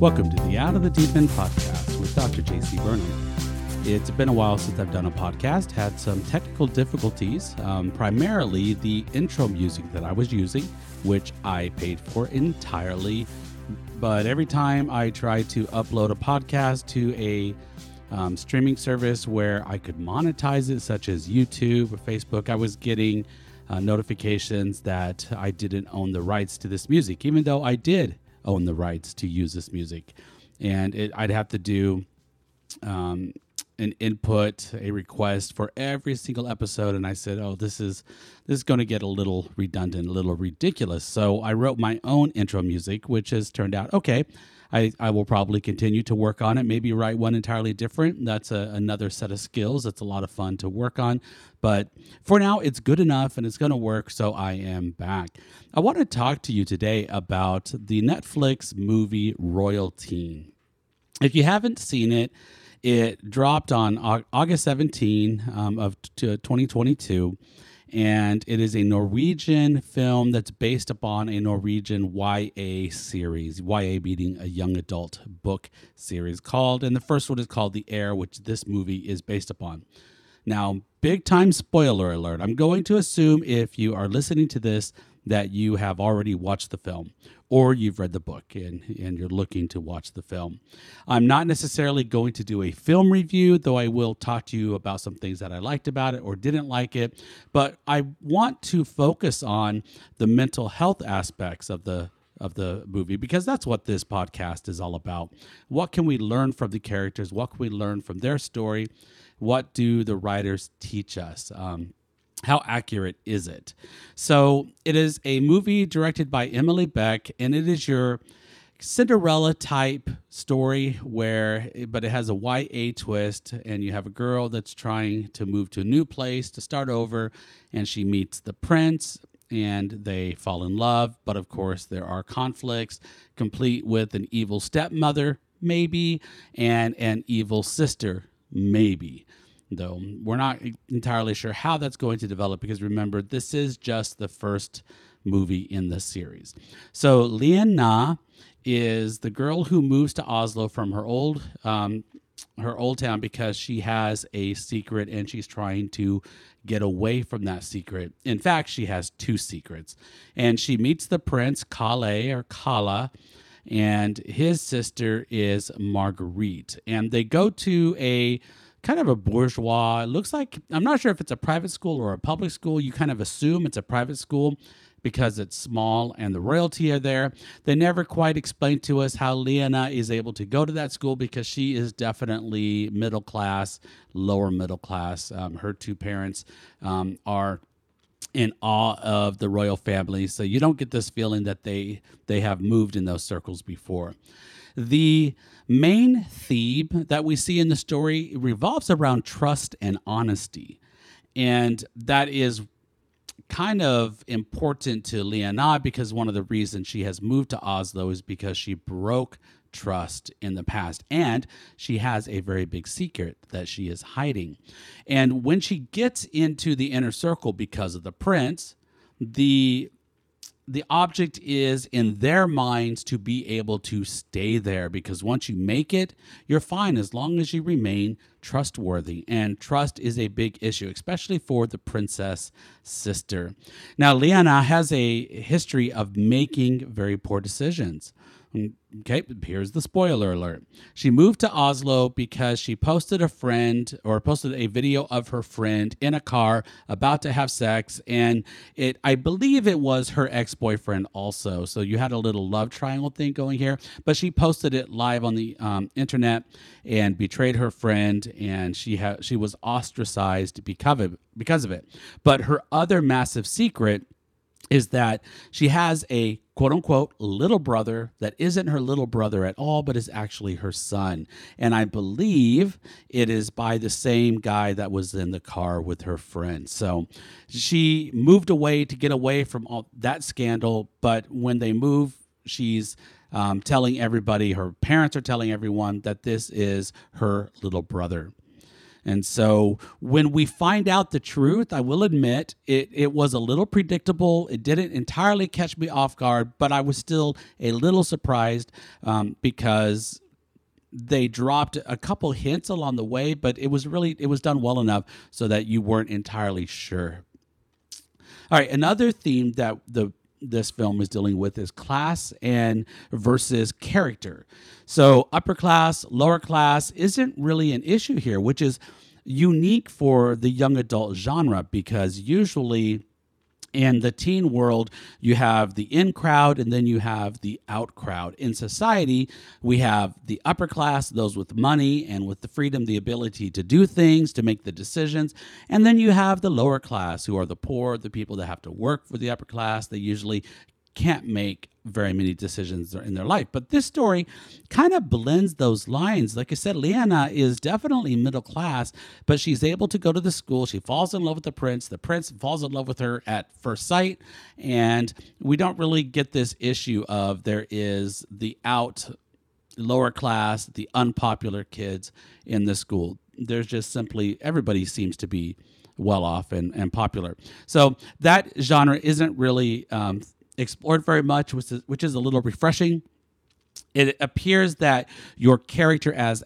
Welcome to the Out of the Deep End podcast with Dr. JC Burnham. It's been a while since I've done a podcast, had some technical difficulties, um, primarily the intro music that I was using, which I paid for entirely. But every time I try to upload a podcast to a um, streaming service where I could monetize it, such as YouTube or Facebook, I was getting uh, notifications that I didn't own the rights to this music, even though I did own the rights to use this music. And it, I'd have to do um, an input, a request for every single episode, and I said, "Oh, this is this is going to get a little redundant, a little ridiculous." So I wrote my own intro music, which has turned out okay. I, I will probably continue to work on it, maybe write one entirely different. That's a, another set of skills. That's a lot of fun to work on. But for now, it's good enough and it's going to work. So I am back. I want to talk to you today about the Netflix movie Royalteen. If you haven't seen it, it dropped on August 17 um, of 2022 and it is a Norwegian film that's based upon a Norwegian YA series, YA being a young adult book series called, and the first one is called The Heir, which this movie is based upon. Now, big time spoiler alert. I'm going to assume if you are listening to this that you have already watched the film or you've read the book and, and you're looking to watch the film. I'm not necessarily going to do a film review, though I will talk to you about some things that I liked about it or didn't like it. But I want to focus on the mental health aspects of the of the movie because that's what this podcast is all about. What can we learn from the characters? What can we learn from their story? What do the writers teach us? Um, how accurate is it? So it is a movie directed by Emilie Beck, and it is your Cinderella type story where, but it has a YA twist, and you have a girl that's trying to move to a new place to start over, and she meets the prince, and they fall in love. But of course, there are conflicts, complete with an evil stepmother, maybe, and an evil sister, maybe though. We're not entirely sure how that's going to develop because remember, this is just the first movie in the series. So Lian Na is the girl who moves to Oslo from her old um, her old town because she has a secret and she's trying to get away from that secret. In fact, she has two secrets. And she meets the prince Kale or Kala and his sister is Marguerite. And they go to a kind of a bourgeois. It looks like I'm not sure if it's a private school or a public school. You kind of assume it's a private school because it's small and the royalty are there. They never quite explain to us how Leona is able to go to that school because she is definitely middle class, lower middle class. Um, her two parents um, are in awe of the royal family, so you don't get this feeling that they they have moved in those circles before. The main theme that we see in the story revolves around trust and honesty. And that is kind of important to Leona because one of the reasons she has moved to Oslo is because she broke trust in the past and she has a very big secret that she is hiding. And when she gets into the inner circle because of the prince, the the object is in their minds to be able to stay there because once you make it, you're fine as long as you remain trustworthy. And trust is a big issue, especially for the princess sister. Now, Liana has a history of making very poor decisions. Okay, here's the spoiler alert. She moved to Oslo because she posted a friend or posted a video of her friend in a car about to have sex and it I believe it was her ex-boyfriend also. So you had a little love triangle thing going here, but she posted it live on the um, internet and betrayed her friend and she had she was ostracized because of because of it. But her other massive secret is that she has a quote unquote little brother that isn't her little brother at all, but is actually her son. And I believe it is by the same guy that was in the car with her friend. So she moved away to get away from all that scandal. But when they move, she's um, telling everybody, her parents are telling everyone that this is her little brother. And so when we find out the truth, I will admit it, it was a little predictable. It didn't entirely catch me off guard, but I was still a little surprised um, because they dropped a couple hints along the way, but it was really it was done well enough so that you weren't entirely sure. All right, another theme that the this film is dealing with is class and versus character. So upper class, lower class isn't really an issue here, which is unique for the young adult genre because usually in the teen world, you have the in crowd and then you have the out crowd. In society, we have the upper class, those with money and with the freedom, the ability to do things, to make the decisions. And then you have the lower class, who are the poor, the people that have to work for the upper class. They usually can't make very many decisions in their life. But this story kind of blends those lines. Like I said, Liana is definitely middle class, but she's able to go to the school. She falls in love with the prince. The prince falls in love with her at first sight. And we don't really get this issue of there is the out lower class, the unpopular kids in the school. There's just simply everybody seems to be well off and, and popular. So that genre isn't really um, explored very much, which is, which is a little refreshing. It appears that your character as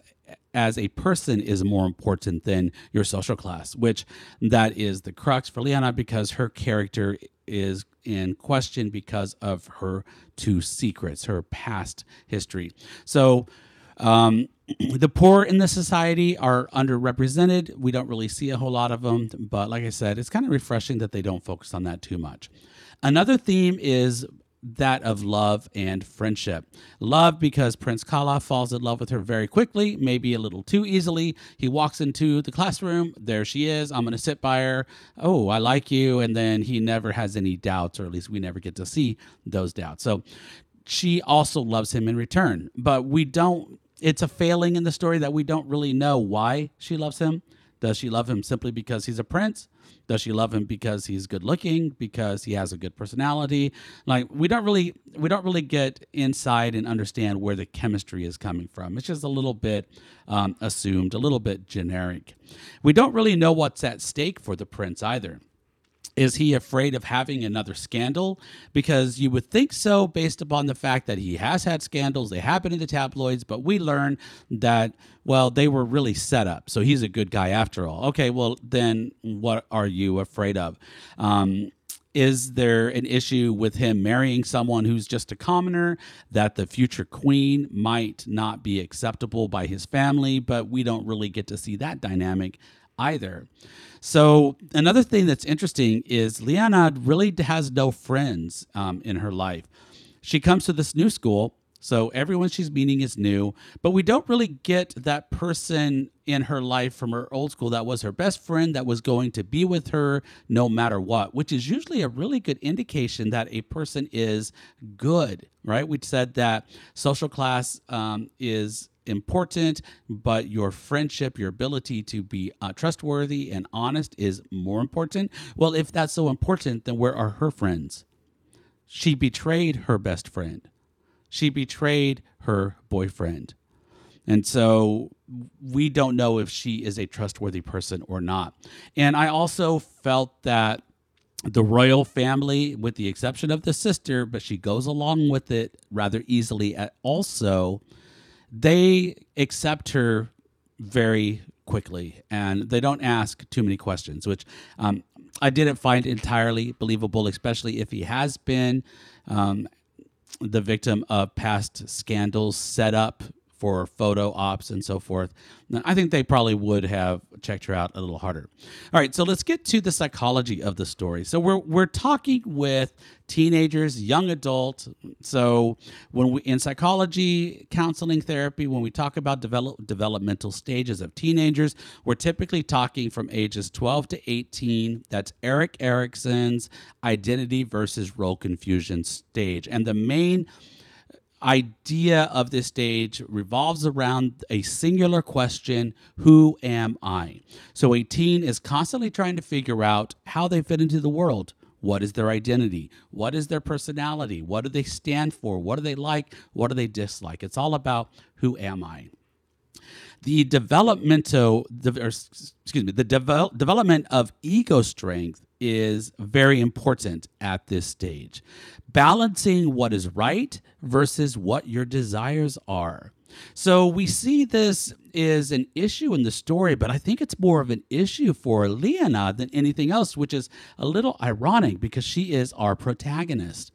as a person is more important than your social class, which that is the crux for Liana because her character is in question because of her two secrets, her past history. So um, the poor in the society are underrepresented. We don't really see a whole lot of them, but like I said, it's kind of refreshing that they don't focus on that too much. Another theme is that of love and friendship. Love because Prince Kala falls in love with her very quickly, maybe a little too easily. He walks into the classroom, there she is. I'm going to sit by her. Oh, I like you. And then he never has any doubts, or at least we never get to see those doubts. So she also loves him in return, but we don't. It's a failing in the story that we don't really know why she loves him. Does she love him simply because he's a prince? Does she love him because he's good looking? Because he has a good personality? Like we don't really we don't really get inside and understand where the chemistry is coming from. It's just a little bit um, assumed, a little bit generic. We don't really know what's at stake for the prince either. Is he afraid of having another scandal? Because you would think so based upon the fact that he has had scandals. They happen in the tabloids, but we learn that, well, they were really set up. So he's a good guy after all. Okay, well, then what are you afraid of? Um, is there an issue with him marrying someone who's just a commoner that the future queen might not be acceptable by his family but we don't really get to see that dynamic either so another thing that's interesting is Liana really has no friends um, in her life. She comes to this new school, so everyone she's meeting is new, but we don't really get that person in her life from her old school that was her best friend that was going to be with her no matter what, which is usually a really good indication that a person is good, right? We said that social class um, is important, but your friendship, your ability to be uh, trustworthy and honest is more important. Well, if that's so important, then where are her friends? She betrayed her best friend. She betrayed her boyfriend. And so we don't know if she is a trustworthy person or not. And I also felt that the royal family, with the exception of the sister, but she goes along with it rather easily, also they accept her very quickly and they don't ask too many questions, which um, I didn't find entirely believable, especially if he has been um, the victim of past scandals set up for photo ops and so forth. I think they probably would have checked her out a little harder. All right, so let's get to the psychology of the story. So we're we're talking with teenagers, young adults. So when we in psychology, counseling therapy, when we talk about develop, developmental stages of teenagers, we're typically talking from ages 12 to 18. That's Erik Erikson's identity versus role confusion stage. And the main idea of this stage revolves around a singular question Who am I? So a teen is constantly trying to figure out how they fit into the world. What is their identity? What is their personality? What do they stand for? What do they like? What do they dislike? It's all about who am I? The developmental, excuse me, the devel- development of ego strength is very important at this stage. Balancing what is right versus what your desires are. So we see this is an issue in the story, but I think it's more of an issue for Liana than anything else, which is a little ironic because she is our protagonist.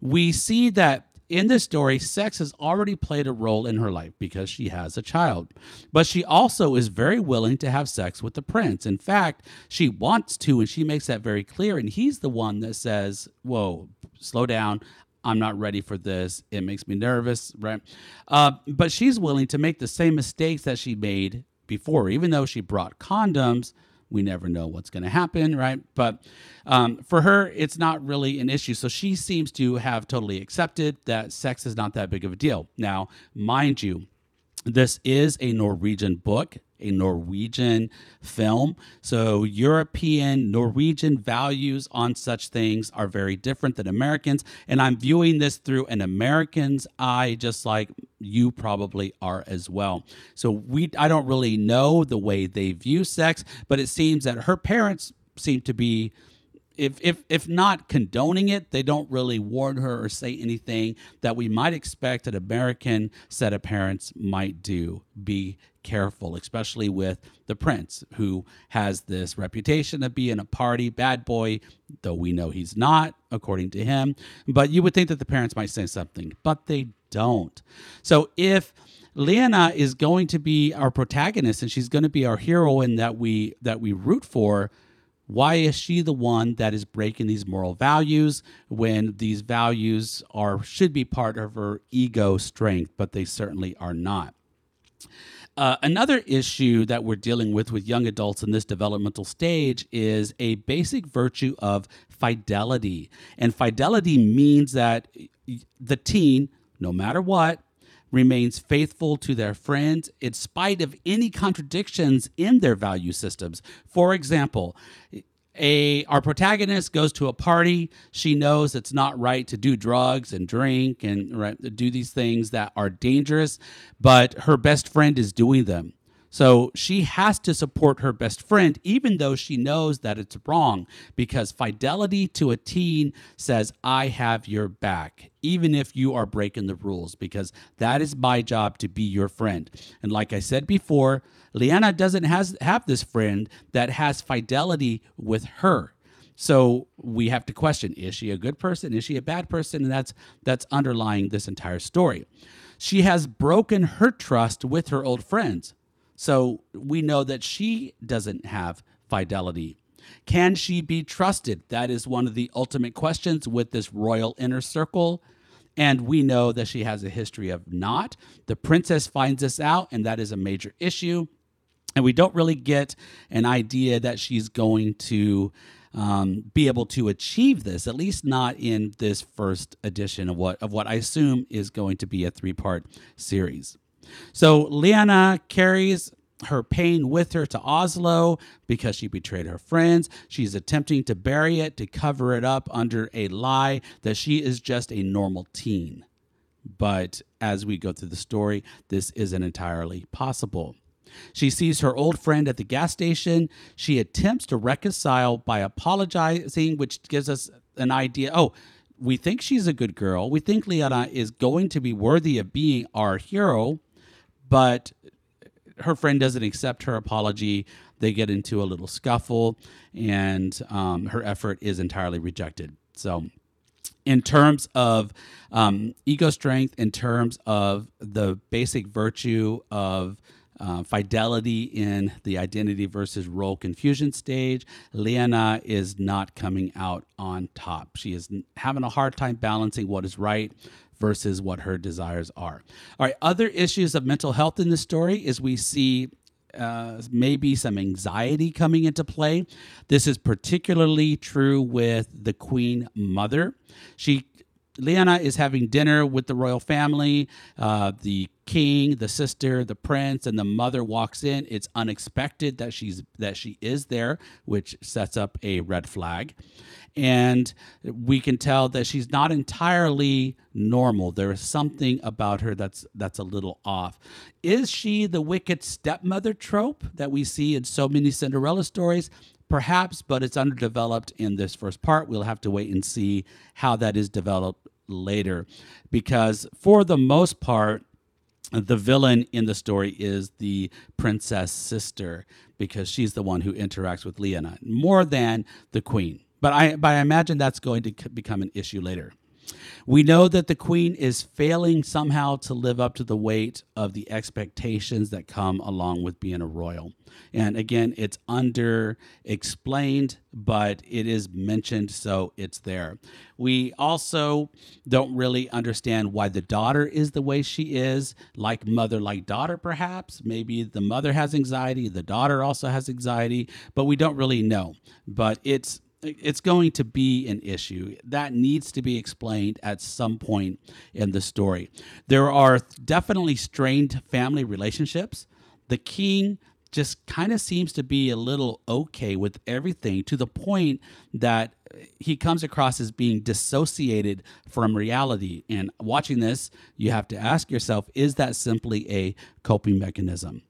We see that in this story, sex has already played a role in her life because she has a child. But she also is very willing to have sex with the prince. In fact, she wants to, and she makes that very clear. And he's the one that says, Whoa, slow down. I'm not ready for this. It makes me nervous, right? Uh, but she's willing to make the same mistakes that she made before, even though she brought condoms we never know what's going to happen, right? But um, for her, it's not really an issue. So she seems to have totally accepted that sex is not that big of a deal. Now, mind you, this is a Norwegian book a Norwegian film. So, European, Norwegian values on such things are very different than Americans. And I'm viewing this through an American's eye, just like you probably are as well. So, we, I don't really know the way they view sex, but it seems that her parents seem to be if if if not condoning it, they don't really warn her or say anything that we might expect an American set of parents might do. Be careful, especially with the prince, who has this reputation of being a party bad boy, though we know he's not, according to him. But you would think that the parents might say something, but they don't. So if Liana is going to be our protagonist and she's going to be our hero and that we that we root for why is she the one that is breaking these moral values when these values are should be part of her ego strength, but they certainly are not? Uh, another issue that we're dealing with with young adults in this developmental stage is a basic virtue of fidelity. And fidelity means that the teen, no matter what, remains faithful to their friends in spite of any contradictions in their value systems. For example, a our protagonist goes to a party she knows it's not right to do drugs and drink and right, do these things that are dangerous but her best friend is doing them so she has to support her best friend, even though she knows that it's wrong, because fidelity to a teen says, I have your back, even if you are breaking the rules, because that is my job to be your friend. And like I said before, Liana doesn't has, have this friend that has fidelity with her. So we have to question: Is she a good person? Is she a bad person? And that's that's underlying this entire story. She has broken her trust with her old friends. So we know that she doesn't have fidelity. Can she be trusted? That is one of the ultimate questions with this royal inner circle. And we know that she has a history of not. The princess finds this out, and that is a major issue. And we don't really get an idea that she's going to um, be able to achieve this, at least not in this first edition of what of what I assume is going to be a three part series. So Liana carries her pain with her to Oslo because she betrayed her friends. She's attempting to bury it, to cover it up under a lie that she is just a normal teen. But as we go through the story, this isn't entirely possible. She sees her old friend at the gas station. She attempts to reconcile by apologizing, which gives us an idea. Oh, we think she's a good girl. We think Liana is going to be worthy of being our hero but her friend doesn't accept her apology. They get into a little scuffle, and um, her effort is entirely rejected. So, in terms of um, ego strength, in terms of the basic virtue of uh, fidelity in the identity versus role confusion stage, Liana is not coming out on top. She is having a hard time balancing what is right versus what her desires are. All right, other issues of mental health in this story is we see uh, maybe some anxiety coming into play. This is particularly true with the Queen Mother. She Lyanna is having dinner with the royal family. Uh, the king, the sister, the prince, and the mother walks in. It's unexpected that she's that she is there, which sets up a red flag. And we can tell that she's not entirely normal. There is something about her that's that's a little off. Is she the wicked stepmother trope that we see in so many Cinderella stories? Perhaps, but it's underdeveloped in this first part. We'll have to wait and see how that is developed later. Because for the most part, the villain in the story is the princess sister because she's the one who interacts with Lyanna more than the queen. But I, but I imagine that's going to become an issue later. We know that the queen is failing somehow to live up to the weight of the expectations that come along with being a royal. And again, it's under explained, but it is mentioned, so it's there. We also don't really understand why the daughter is the way she is, like mother, like daughter, perhaps. Maybe the mother has anxiety, the daughter also has anxiety, but we don't really know. But it's it's going to be an issue that needs to be explained at some point in the story. There are definitely strained family relationships. The king just kind of seems to be a little okay with everything to the point that he comes across as being dissociated from reality. And watching this, you have to ask yourself is that simply a coping mechanism?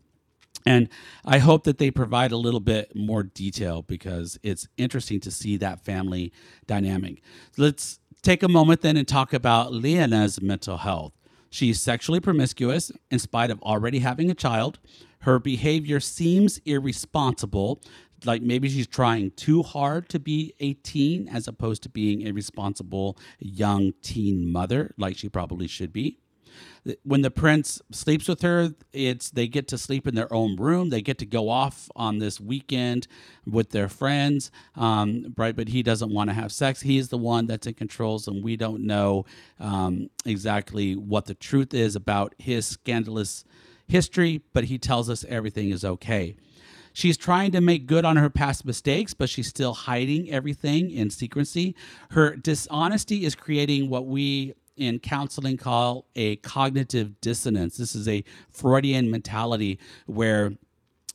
And I hope that they provide a little bit more detail because it's interesting to see that family dynamic. Let's take a moment then and talk about Lyanna's mental health. She's sexually promiscuous in spite of already having a child. Her behavior seems irresponsible, like maybe she's trying too hard to be a teen as opposed to being a responsible young teen mother, like she probably should be when the prince sleeps with her it's they get to sleep in their own room. They get to go off on this weekend with their friends um, right but he doesn't want to have sex. He's the one that's in control and we don't know um, exactly what the truth is about his scandalous history but he tells us everything is okay. She's trying to make good on her past mistakes, but she's still hiding everything in secrecy. Her dishonesty is creating what we in counseling call a cognitive dissonance. This is a Freudian mentality where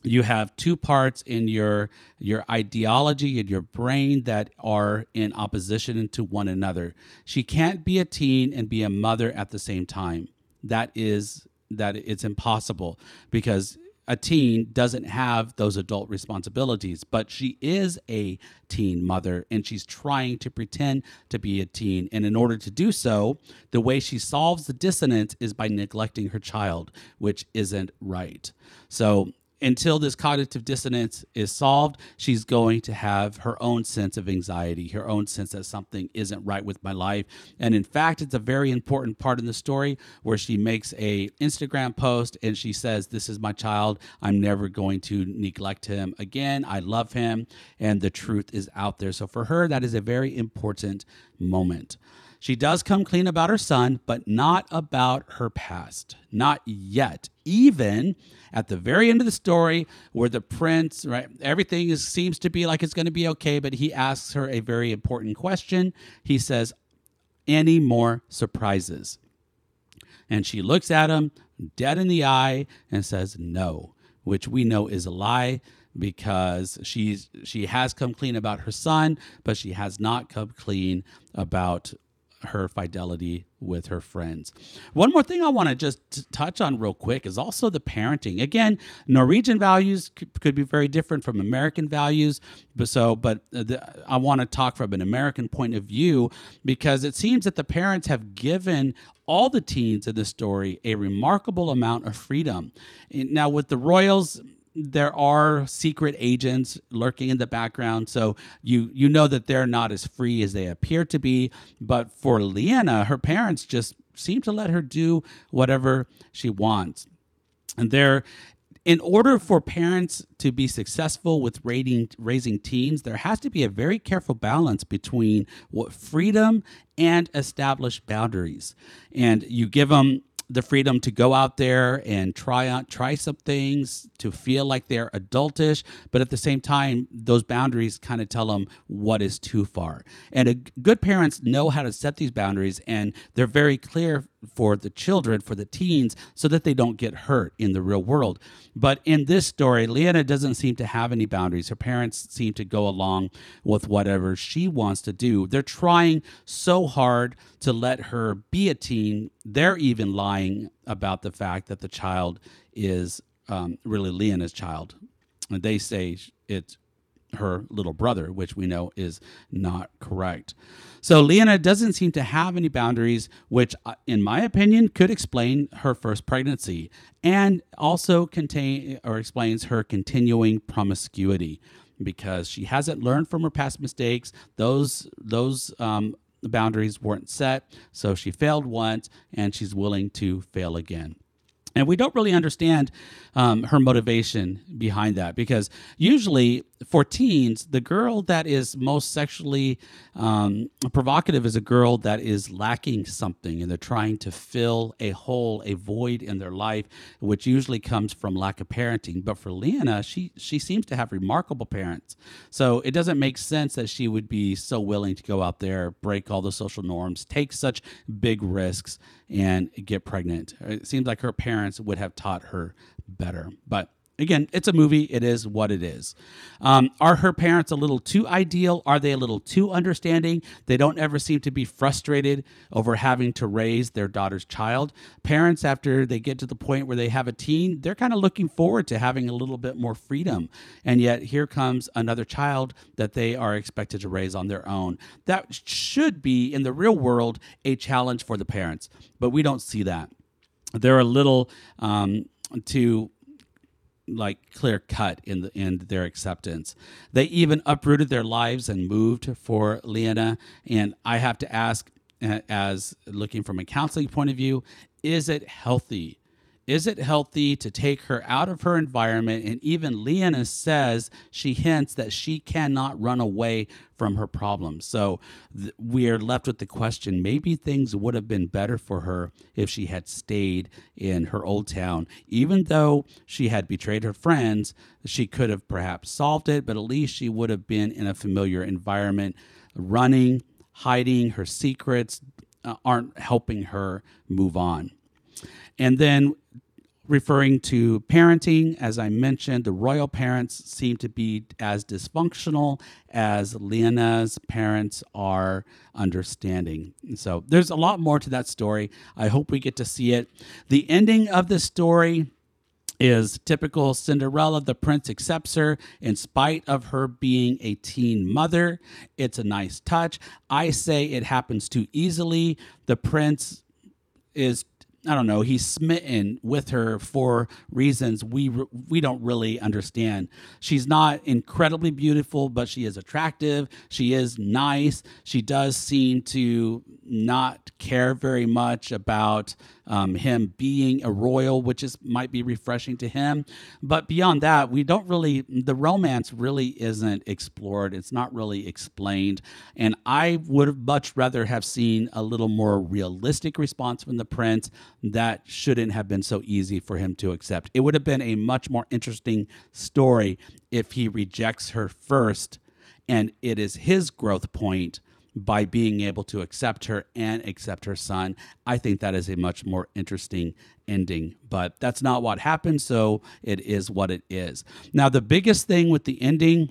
you have two parts in your your ideology and your brain that are in opposition to one another. She can't be a teen and be a mother at the same time. That is that it's impossible because a teen doesn't have those adult responsibilities, but she is a teen mother and she's trying to pretend to be a teen. And in order to do so, the way she solves the dissonance is by neglecting her child, which isn't right. So until this cognitive dissonance is solved, she's going to have her own sense of anxiety, her own sense that something isn't right with my life. And in fact, it's a very important part in the story where she makes a Instagram post and she says, "This is my child. I'm never going to neglect him again. I love him." And the truth is out there. So for her, that is a very important moment. She does come clean about her son, but not about her past. Not yet. Even at the very end of the story, where the prince, right, everything is, seems to be like it's going to be okay, but he asks her a very important question. He says, Any more surprises? And she looks at him dead in the eye and says, No, which we know is a lie because she's she has come clean about her son, but she has not come clean about her fidelity with her friends. One more thing I want to just touch on real quick is also the parenting. Again, Norwegian values could be very different from American values, but so but uh, the, I want to talk from an American point of view because it seems that the parents have given all the teens in the story a remarkable amount of freedom. Now with the Royals there are secret agents lurking in the background so you you know that they're not as free as they appear to be but for Lyanna her parents just seem to let her do whatever she wants and there in order for parents to be successful with rating, raising teens, there has to be a very careful balance between what freedom and established boundaries. And you give them the freedom to go out there and try out try some things to feel like they're adultish but at the same time those boundaries kind of tell them what is too far. And a, good parents know how to set these boundaries and they're very clear for the children for the teens so that they don't get hurt in the real world. But in this story leanna doesn't seem to have any boundaries. Her parents seem to go along with whatever she wants to do. They're trying so hard to let her be a teen. They're even lying about the fact that the child is um, really Leanna's child. And they say it's her little brother, which we know is not correct. So Leanna doesn't seem to have any boundaries, which, uh, in my opinion, could explain her first pregnancy and also contain or explains her continuing promiscuity because she hasn't learned from her past mistakes. Those those um, boundaries weren't set, so she failed once and she's willing to fail again. And we don't really understand um, her motivation behind that because usually for teens, the girl that is most sexually um, provocative is a girl that is lacking something and they're trying to fill a hole, a void in their life, which usually comes from lack of parenting. But for Leanna, she she seems to have remarkable parents, so it doesn't make sense that she would be so willing to go out there, break all the social norms, take such big risks, and get pregnant. It seems like her parents would have taught her better, but again, it's a movie. It is what it is. Um, are her parents a little too ideal? Are they a little too understanding? They don't ever seem to be frustrated over having to raise their daughter's child. Parents, after they get to the point where they have a teen, they're kind of looking forward to having a little bit more freedom. And yet, here comes another child that they are expected to raise on their own. That should be, in the real world, a challenge for the parents, but we don't see that. They're a little um, too like clear cut in the in their acceptance. They even uprooted their lives and moved for Leanna. And I have to ask, as looking from a counseling point of view, is it healthy is it healthy to take her out of her environment? And even Leanna says she hints that she cannot run away from her problems. So th- we are left with the question maybe things would have been better for her if she had stayed in her old town. Even though she had betrayed her friends, she could have perhaps solved it, but at least she would have been in a familiar environment. Running, hiding her secrets uh, aren't helping her move on. And then referring to parenting, as I mentioned, the royal parents seem to be as dysfunctional as Leanna's parents are understanding. so there's a lot more to that story. I hope we get to see it. The ending of the story is typical Cinderella. The prince accepts her in spite of her being a teen mother. It's a nice touch. I say it happens too easily. The prince is I don't know, he's smitten with her for reasons we we don't really understand. She's not incredibly beautiful, but she is attractive. She is nice. She does seem to not care very much about um, him being a royal, which is might be refreshing to him. But beyond that, we don't really the romance really isn't explored. It's not really explained, and I would much rather have seen a little more realistic response from the prince. That shouldn't have been so easy for him to accept. It would have been a much more interesting story if he rejects her first, and it is his growth point by being able to accept her and accept her son. I think that is a much more interesting ending, but that's not what happened. So it is what it is. Now, the biggest thing with the ending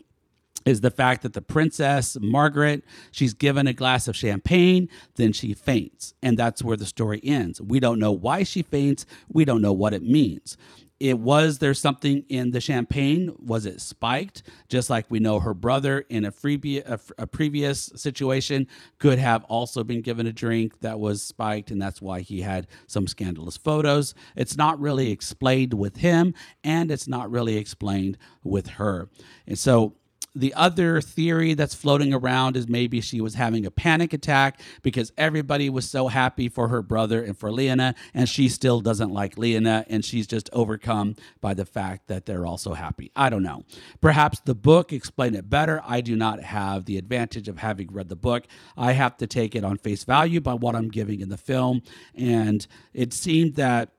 is the fact that the princess Margaret she's given a glass of champagne then she faints and that's where the story ends we don't know why she faints we don't know what it means it was there something in the champagne? Was it spiked? Just like we know her brother in a, freebie, a, a, previous situation could have also been given a drink that was spiked and that's why he had some scandalous photos. It's not really explained with him and it's not really explained with her. And so the other theory that's floating around is maybe she was having a panic attack because everybody was so happy for her brother and for Lena, and she still doesn't like Lena, and she's just overcome by the fact that they're all so happy. I don't know. Perhaps the book explained it better. I do not have the advantage of having read the book. I have to take it on face value by what I'm giving in the film, and it seemed that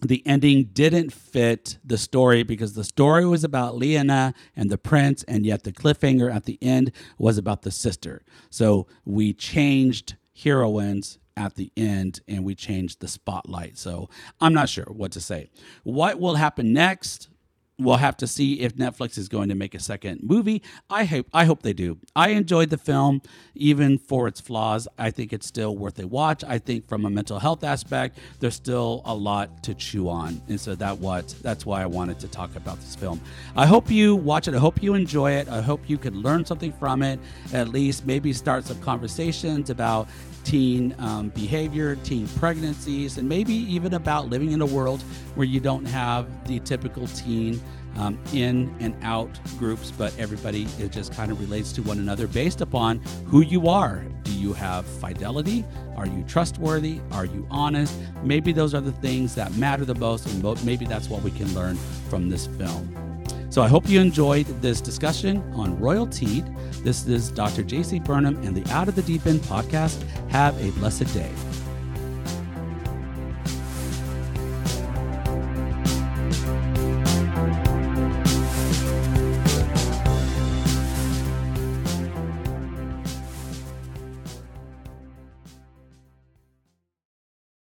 the ending didn't fit the story because the story was about Lena and the prince, and yet the cliffhanger at the end was about the sister. So we changed heroines at the end and we changed the spotlight. So I'm not sure what to say. What will happen next? We'll have to see if Netflix is going to make a second movie. I hope I hope they do. I enjoyed the film even for its flaws. I think it's still worth a watch. I think from a mental health aspect, there's still a lot to chew on. And so that what that's why I wanted to talk about this film. I hope you watch it. I hope you enjoy it. I hope you could learn something from it. At least maybe start some conversations about teen um, behavior, teen pregnancies, and maybe even about living in a world where you don't have the typical teen um, in and out groups, but everybody it just kind of relates to one another based upon who you are. Do you have fidelity? Are you trustworthy? Are you honest? Maybe those are the things that matter the most, and maybe that's what we can learn from this film. So I hope you enjoyed this discussion on Royalteen. This is Dr. JC Burnham and the Out of the Deep End podcast. Have a blessed day.